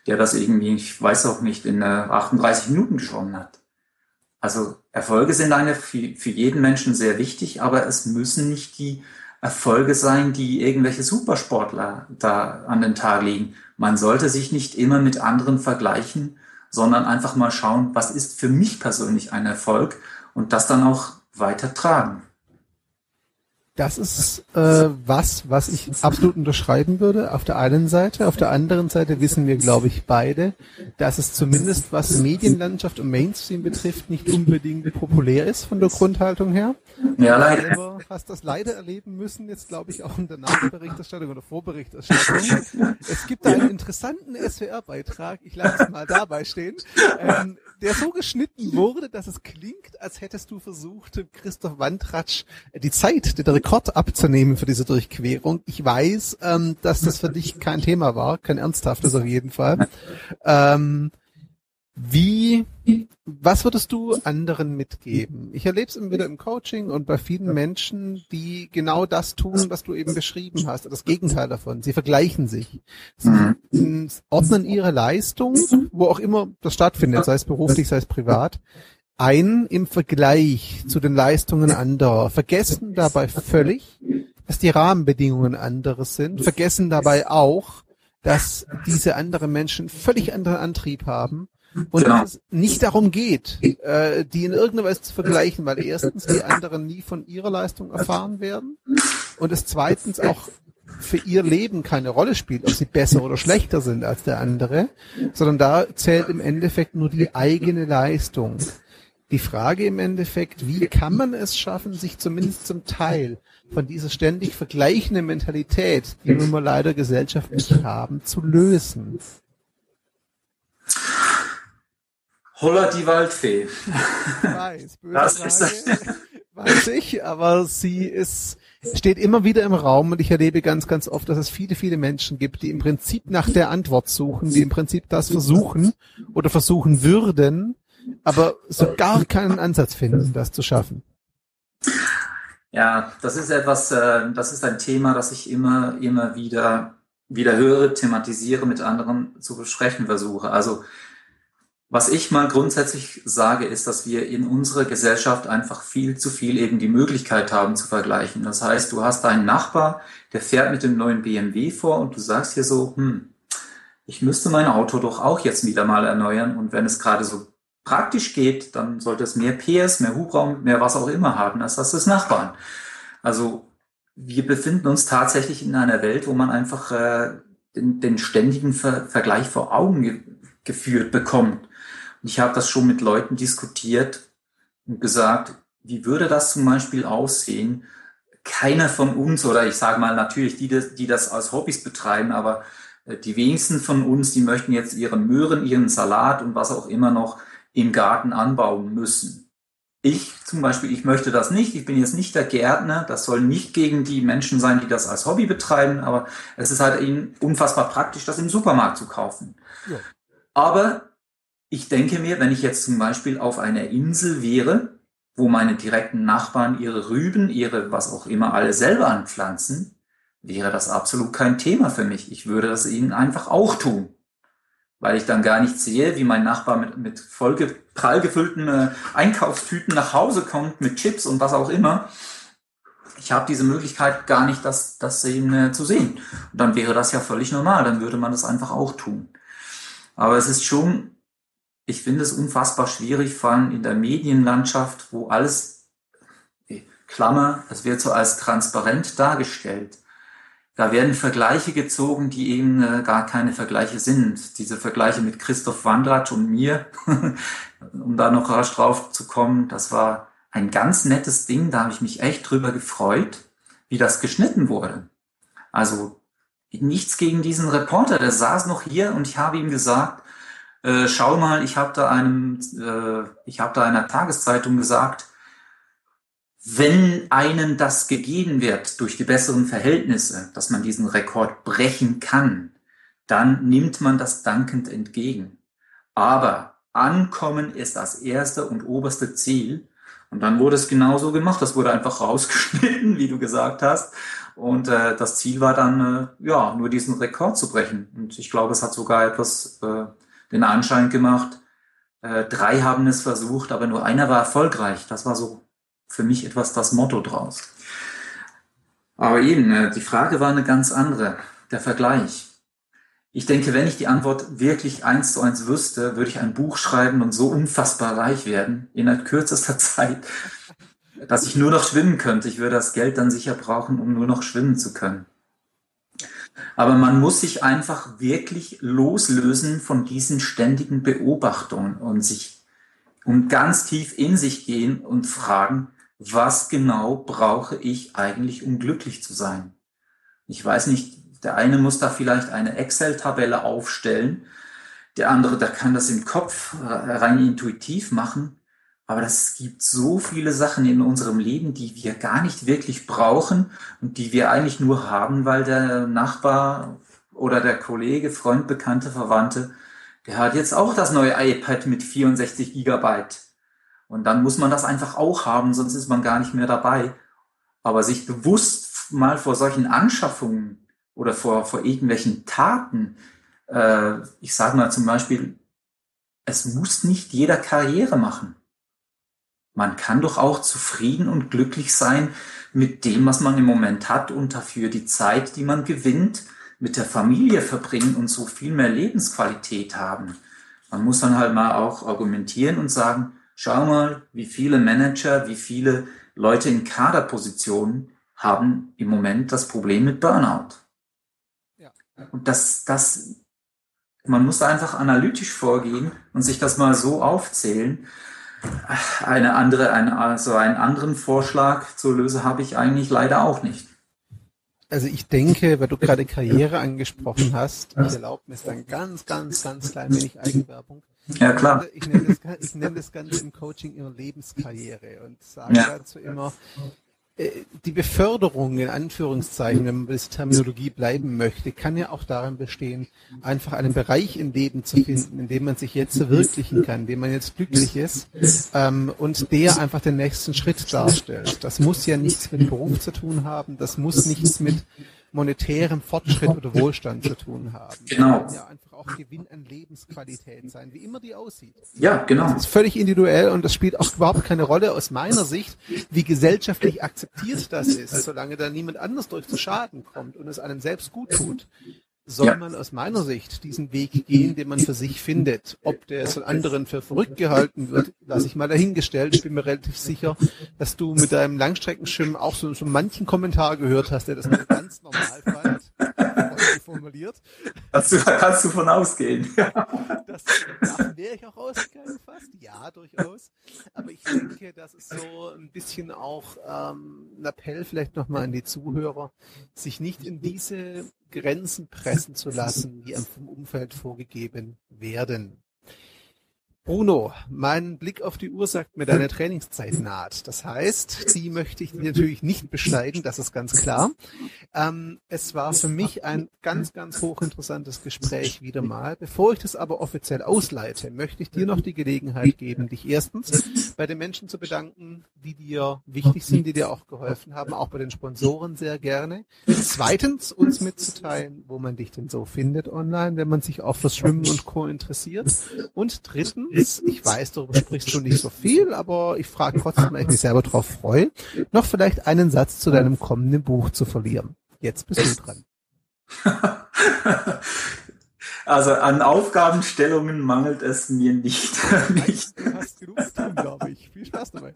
der das irgendwie, ich weiß auch nicht, in 38 Minuten geschwommen hat. Also Erfolge sind eine für, für jeden Menschen sehr wichtig, aber es müssen nicht die Erfolge sein, die irgendwelche Supersportler da an den Tag legen. Man sollte sich nicht immer mit anderen vergleichen, sondern einfach mal schauen, was ist für mich persönlich ein Erfolg und das dann auch weiter tragen. Das ist äh, was, was ich absolut unterschreiben würde. Auf der einen Seite, auf der anderen Seite wissen wir, glaube ich, beide, dass es zumindest was Medienlandschaft und Mainstream betrifft, nicht unbedingt populär ist von der Grundhaltung her. Ja, leider. Du hast das leider erleben müssen, jetzt glaube ich auch in der Nachberichterstattung oder Vorberichterstattung. Es gibt da einen interessanten SWR-Beitrag, ich lasse es mal dabei stehen, ähm, der so geschnitten wurde, dass es klingt, als hättest du versucht, Christoph Wandratsch die Zeit, den Rekord abzunehmen für diese Durchquerung. Ich weiß, ähm, dass das für dich kein Thema war, kein ernsthaftes auf jeden Fall. Ähm, wie, was würdest du anderen mitgeben? Ich erlebe es immer wieder im Coaching und bei vielen Menschen, die genau das tun, was du eben beschrieben hast, das Gegenteil davon. Sie vergleichen sich. Sie ordnen ihre Leistung, wo auch immer das stattfindet, sei es beruflich, sei es privat, ein im Vergleich zu den Leistungen anderer, vergessen dabei völlig, dass die Rahmenbedingungen anderes sind, vergessen dabei auch, dass diese anderen Menschen völlig anderen Antrieb haben und genau. dass es nicht darum geht, äh, die in irgendeiner Weise zu vergleichen, weil erstens die anderen nie von ihrer Leistung erfahren werden und es zweitens auch für ihr Leben keine Rolle spielt, ob sie besser oder schlechter sind als der andere, sondern da zählt im Endeffekt nur die eigene Leistung. Die Frage im Endeffekt, wie kann man es schaffen, sich zumindest zum Teil von dieser ständig vergleichende Mentalität, die wir leider gesellschaftlich haben, zu lösen? Holla die Waldfee. Ich weiß, böse das Frage, weiß ich, aber sie ist, steht immer wieder im Raum und ich erlebe ganz, ganz oft, dass es viele, viele Menschen gibt, die im Prinzip nach der Antwort suchen, die im Prinzip das versuchen oder versuchen würden, aber so gar keinen Ansatz finden, das zu schaffen. Ja, das ist etwas, äh, das ist ein Thema, das ich immer, immer wieder, wieder höre, thematisiere, mit anderen zu besprechen versuche. Also, was ich mal grundsätzlich sage, ist, dass wir in unserer Gesellschaft einfach viel zu viel eben die Möglichkeit haben zu vergleichen. Das heißt, du hast einen Nachbar, der fährt mit dem neuen BMW vor und du sagst hier so, hm, ich müsste mein Auto doch auch jetzt wieder mal erneuern und wenn es gerade so praktisch geht, dann sollte es mehr PS, mehr Hubraum, mehr was auch immer haben, als das des Nachbarn. Also wir befinden uns tatsächlich in einer Welt, wo man einfach äh, den, den ständigen Ver Vergleich vor Augen ge geführt bekommt. Und ich habe das schon mit Leuten diskutiert und gesagt, wie würde das zum Beispiel aussehen? Keiner von uns, oder ich sage mal natürlich die, die das als Hobbys betreiben, aber äh, die wenigsten von uns, die möchten jetzt ihre Möhren, ihren Salat und was auch immer noch im Garten anbauen müssen. Ich zum Beispiel, ich möchte das nicht. Ich bin jetzt nicht der Gärtner. Das soll nicht gegen die Menschen sein, die das als Hobby betreiben, aber es ist halt ihnen unfassbar praktisch, das im Supermarkt zu kaufen. Ja. Aber ich denke mir, wenn ich jetzt zum Beispiel auf einer Insel wäre, wo meine direkten Nachbarn ihre Rüben, ihre was auch immer alle selber anpflanzen, wäre das absolut kein Thema für mich. Ich würde das ihnen einfach auch tun weil ich dann gar nicht sehe, wie mein Nachbar mit, mit voll prall gefüllten äh, Einkaufstüten nach Hause kommt mit Chips und was auch immer. Ich habe diese Möglichkeit gar nicht, das, das sehen, äh, zu sehen. Und dann wäre das ja völlig normal, dann würde man das einfach auch tun. Aber es ist schon, ich finde es unfassbar schwierig, vor allem in der Medienlandschaft, wo alles, äh, Klammer, es wird so als transparent dargestellt. Da werden Vergleiche gezogen, die eben äh, gar keine Vergleiche sind. Diese Vergleiche mit Christoph Wandratsch und mir, [LAUGHS] um da noch rasch drauf zu kommen, das war ein ganz nettes Ding, da habe ich mich echt drüber gefreut, wie das geschnitten wurde. Also nichts gegen diesen Reporter, der saß noch hier und ich habe ihm gesagt, äh, schau mal, ich habe da einem, äh, ich habe da einer Tageszeitung gesagt, wenn einem das gegeben wird durch die besseren Verhältnisse, dass man diesen Rekord brechen kann, dann nimmt man das dankend entgegen. Aber ankommen ist das erste und oberste Ziel. Und dann wurde es genauso gemacht. Das wurde einfach [LAUGHS] rausgeschnitten, wie du gesagt hast. Und äh, das Ziel war dann, äh, ja, nur diesen Rekord zu brechen. Und ich glaube, es hat sogar etwas äh, den Anschein gemacht. Äh, drei haben es versucht, aber nur einer war erfolgreich. Das war so für mich etwas das Motto draus. Aber eben, äh, die Frage war eine ganz andere, der Vergleich. Ich denke, wenn ich die Antwort wirklich eins zu eins wüsste, würde ich ein Buch schreiben und so unfassbar reich werden in kürzester [LAUGHS] Zeit, dass ich nur noch schwimmen könnte. Ich würde das Geld dann sicher brauchen, um nur noch schwimmen zu können. Aber man muss sich einfach wirklich loslösen von diesen ständigen Beobachtungen und sich und ganz tief in sich gehen und fragen, was genau brauche ich eigentlich, um glücklich zu sein? Ich weiß nicht, der eine muss da vielleicht eine Excel-Tabelle aufstellen, der andere, der kann das im Kopf rein intuitiv machen. Aber es gibt so viele Sachen in unserem Leben, die wir gar nicht wirklich brauchen und die wir eigentlich nur haben, weil der Nachbar oder der Kollege, Freund, Bekannte, Verwandte, der hat jetzt auch das neue iPad mit 64 Gigabyte. Und dann muss man das einfach auch haben, sonst ist man gar nicht mehr dabei. Aber sich bewusst mal vor solchen Anschaffungen oder vor, vor irgendwelchen Taten, äh, ich sage mal zum Beispiel, es muss nicht jeder Karriere machen. Man kann doch auch zufrieden und glücklich sein mit dem, was man im Moment hat und dafür die Zeit, die man gewinnt, mit der Familie verbringen und so viel mehr Lebensqualität haben. Man muss dann halt mal auch argumentieren und sagen, Schau mal, wie viele Manager, wie viele Leute in Kaderpositionen haben im Moment das Problem mit Burnout. Ja. Und das, das, man muss einfach analytisch vorgehen und sich das mal so aufzählen. Eine andere, eine, also einen anderen Vorschlag zur Löse habe ich eigentlich leider auch nicht. Also ich denke, weil du gerade Karriere angesprochen hast, ich erlaube mir dann ganz, ganz, ganz klein wenig Eigenwerbung Ja, klar. Ich nenne, das, ich nenne das Ganze im Coaching ihre Lebenskarriere und sage ja. dazu immer, äh, die Beförderung in Anführungszeichen, wenn man bei Terminologie bleiben möchte, kann ja auch darin bestehen, einfach einen Bereich im Leben zu finden, in dem man sich jetzt verwirklichen kann, in dem man jetzt glücklich ist ähm, und der einfach den nächsten Schritt darstellt. Das muss ja nichts mit Beruf zu tun haben, das muss nichts mit monetärem Fortschritt oder Wohlstand zu tun haben. Genau. Ja auch Gewinn an Lebensqualität sein, wie immer die aussieht. Ja, genau. Das ist völlig individuell und das spielt auch überhaupt keine Rolle aus meiner Sicht, wie gesellschaftlich akzeptiert das ist, solange da niemand anders durch zu Schaden kommt und es einem selbst gut tut soll ja. man aus meiner Sicht diesen Weg gehen, den man für sich findet. Ob der von anderen für verrückt gehalten wird, lasse ich mal dahingestellt. Ich bin mir relativ sicher, dass du mit deinem Langstreckenschwimmen auch so, so manchen Kommentar gehört hast, der das ganz normal fand formuliert. [LAUGHS] Kannst du, kannst du von ausgehen. [LAUGHS] das, davon wäre ich auch ausgegangen fast. Ja, durchaus. Aber ich denke, das ist so ein bisschen auch ähm, ein Appell vielleicht nochmal an die Zuhörer, sich nicht in diese Grenzen pressen zu lassen, die vom Umfeld vorgegeben werden. Bruno, mein Blick auf die Uhr sagt mir, deine Trainingszeit naht. Das heißt, die möchte ich natürlich nicht beschneiden, das ist ganz klar. Ähm, es war für mich ein ganz, ganz hochinteressantes Gespräch wieder mal. Bevor ich das aber offiziell ausleite, möchte ich dir noch die Gelegenheit geben, dich erstens bei den Menschen zu bedanken, die dir wichtig sind, die dir auch geholfen haben, auch bei den Sponsoren sehr gerne. Zweitens uns mitzuteilen, wo man dich denn so findet online, wenn man sich auch fürs Schwimmen und Co. interessiert. Und drittens, ich weiß, darüber sprichst du nicht so viel, aber ich frage trotzdem, weil ich mich selber darauf freue, noch vielleicht einen Satz zu deinem kommenden Buch zu verlieren. Jetzt bist du dran. [LAUGHS] Also an Aufgabenstellungen mangelt es mir nicht. [LAUGHS] nicht. Du hast genug zu tun, glaube ich. Viel Spaß dabei.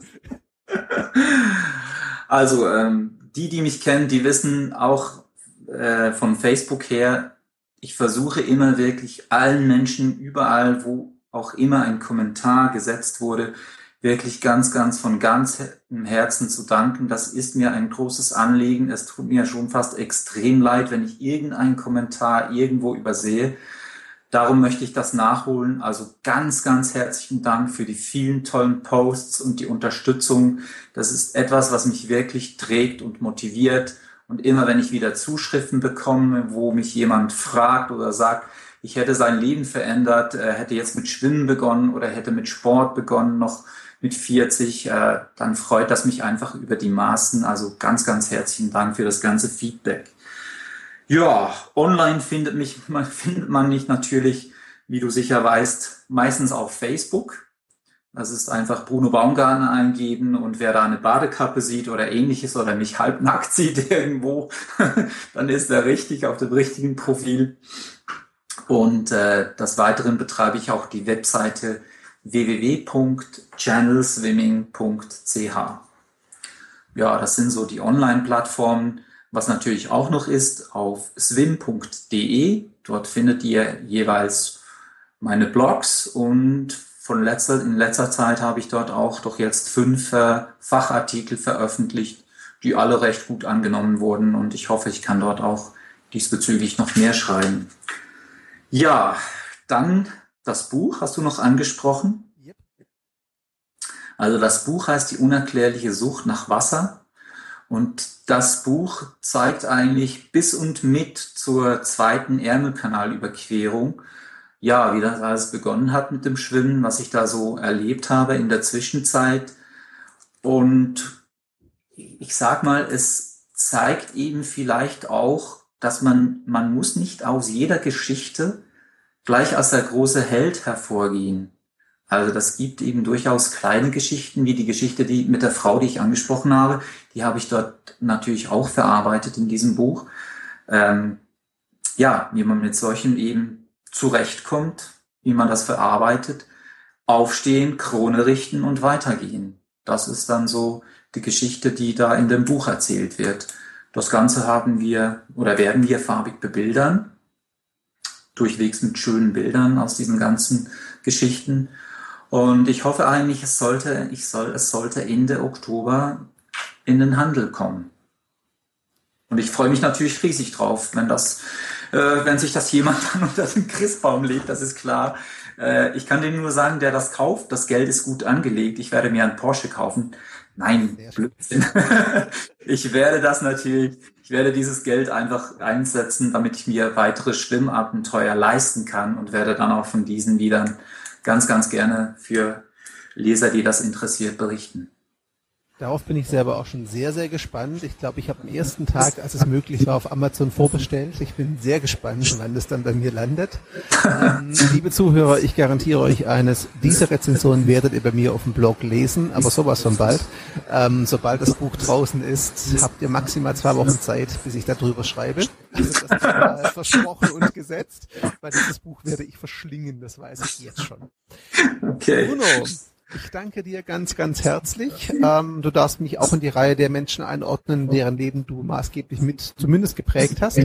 Also ähm, die, die mich kennen, die wissen auch äh, von Facebook her, ich versuche immer wirklich allen Menschen überall, wo auch immer ein Kommentar gesetzt wurde, wirklich ganz, ganz von ganzem Herzen zu danken. Das ist mir ein großes Anliegen. Es tut mir schon fast extrem leid, wenn ich irgendeinen Kommentar irgendwo übersehe. Darum möchte ich das nachholen. Also ganz, ganz herzlichen Dank für die vielen tollen Posts und die Unterstützung. Das ist etwas, was mich wirklich trägt und motiviert. Und immer wenn ich wieder Zuschriften bekomme, wo mich jemand fragt oder sagt, ich hätte sein Leben verändert, äh, hätte jetzt mit Schwimmen begonnen oder hätte mit Sport begonnen, noch mit 40, äh, dann freut das mich einfach über die Maßen. Also ganz, ganz herzlichen Dank für das ganze Feedback. Ja, online findet mich, [LAUGHS] man, findet man mich natürlich, wie du sicher weißt, meistens auf Facebook. Das ist einfach Bruno Baumgartner eingeben und wer da eine Badekappe sieht oder ähnliches oder mich halbnackt [LAUGHS] sieht irgendwo, [LAUGHS] dann ist er richtig auf dem richtigen Profil. Und äh, des Weiteren betreibe ich auch die Webseite www.channelswimming.ch. Ja, das sind so die Online-Plattformen. Was natürlich auch noch ist, auf swim.de. Dort findet ihr jeweils meine Blogs und von letzter, in letzter Zeit habe ich dort auch doch jetzt fünf äh, Fachartikel veröffentlicht, die alle recht gut angenommen wurden und ich hoffe, ich kann dort auch diesbezüglich noch mehr schreiben. Ja, dann das Buch hast du noch angesprochen. Yep. Also das Buch heißt Die unerklärliche Sucht nach Wasser. Und das Buch zeigt eigentlich bis und mit zur zweiten Ärmelkanalüberquerung, ja, wie das alles begonnen hat mit dem Schwimmen, was ich da so erlebt habe in der Zwischenzeit. Und ich sag mal, es zeigt eben vielleicht auch, dass man, man muss nicht aus jeder Geschichte gleich als der große Held hervorgehen. Also das gibt eben durchaus kleine Geschichten, wie die Geschichte die mit der Frau, die ich angesprochen habe. Die habe ich dort natürlich auch verarbeitet in diesem Buch. Ähm, ja, wie man mit solchen eben zurechtkommt, wie man das verarbeitet, aufstehen, Krone richten und weitergehen. Das ist dann so die Geschichte, die da in dem Buch erzählt wird. Das Ganze haben wir oder werden wir farbig bebildern, durchwegs mit schönen Bildern aus diesen ganzen Geschichten. Und ich hoffe eigentlich, es sollte, ich soll, es sollte Ende Oktober in den Handel kommen. Und ich freue mich natürlich riesig drauf, wenn das, äh, wenn sich das jemand [LAUGHS] dann unter den Christbaum legt, das ist klar. Äh, ich kann dir nur sagen, der das kauft, das Geld ist gut angelegt. Ich werde mir einen Porsche kaufen. Nein, Blödsinn. [LAUGHS] ich werde das natürlich, ich werde dieses Geld einfach einsetzen, damit ich mir weitere Schwimmabenteuer leisten kann und werde dann auch von diesen wieder ganz, ganz gerne für Leser, die das interessiert, berichten. Darauf bin ich selber auch schon sehr, sehr gespannt. Ich glaube, ich habe am ersten Tag, als es möglich war, auf Amazon vorbestellt. Ich bin sehr gespannt, wann es dann bei mir landet. Ähm, liebe Zuhörer, ich garantiere euch eines, diese Rezension werdet ihr bei mir auf dem Blog lesen, aber sowas von bald. Ähm, sobald das Buch draußen ist, habt ihr maximal zwei Wochen Zeit, bis ich darüber schreibe. Also das ist versprochen und gesetzt, weil dieses Buch werde ich verschlingen, das weiß ich jetzt schon. Okay. Bruno, ich danke dir ganz, ganz herzlich. Ähm, du darfst mich auch in die Reihe der Menschen einordnen, deren Leben du maßgeblich mit zumindest geprägt hast,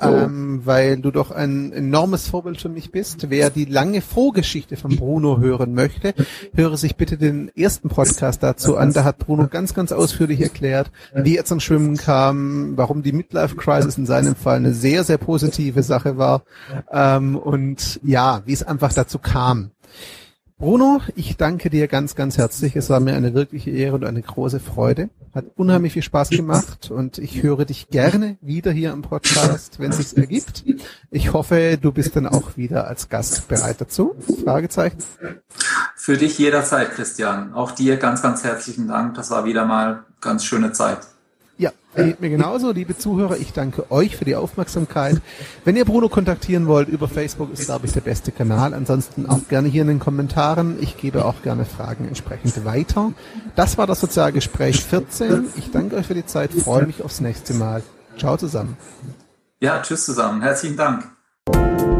ähm, weil du doch ein enormes Vorbild für mich bist. Wer die lange Vorgeschichte von Bruno hören möchte, höre sich bitte den ersten Podcast dazu an. Da hat Bruno ganz, ganz ausführlich erklärt, wie er zum Schwimmen kam, warum die Midlife Crisis in seinem Fall eine sehr, sehr positive Sache war ähm, und ja, wie es einfach dazu kam. Bruno, ich danke dir ganz, ganz herzlich. Es war mir eine wirkliche Ehre und eine große Freude. Hat unheimlich viel Spaß gemacht und ich höre dich gerne wieder hier im Podcast, wenn es sich ergibt. Ich hoffe, du bist dann auch wieder als Gast bereit dazu. Fragezeichen. Für dich jederzeit, Christian. Auch dir ganz, ganz herzlichen Dank. Das war wieder mal ganz schöne Zeit. Geht mir genauso, liebe Zuhörer. Ich danke euch für die Aufmerksamkeit. Wenn ihr Bruno kontaktieren wollt, über Facebook ist, glaube ich, der beste Kanal. Ansonsten auch gerne hier in den Kommentaren. Ich gebe auch gerne Fragen entsprechend weiter. Das war das Sozialgespräch 14. Ich danke euch für die Zeit, freue mich aufs nächste Mal. Ciao zusammen. Ja, tschüss zusammen. Herzlichen Dank.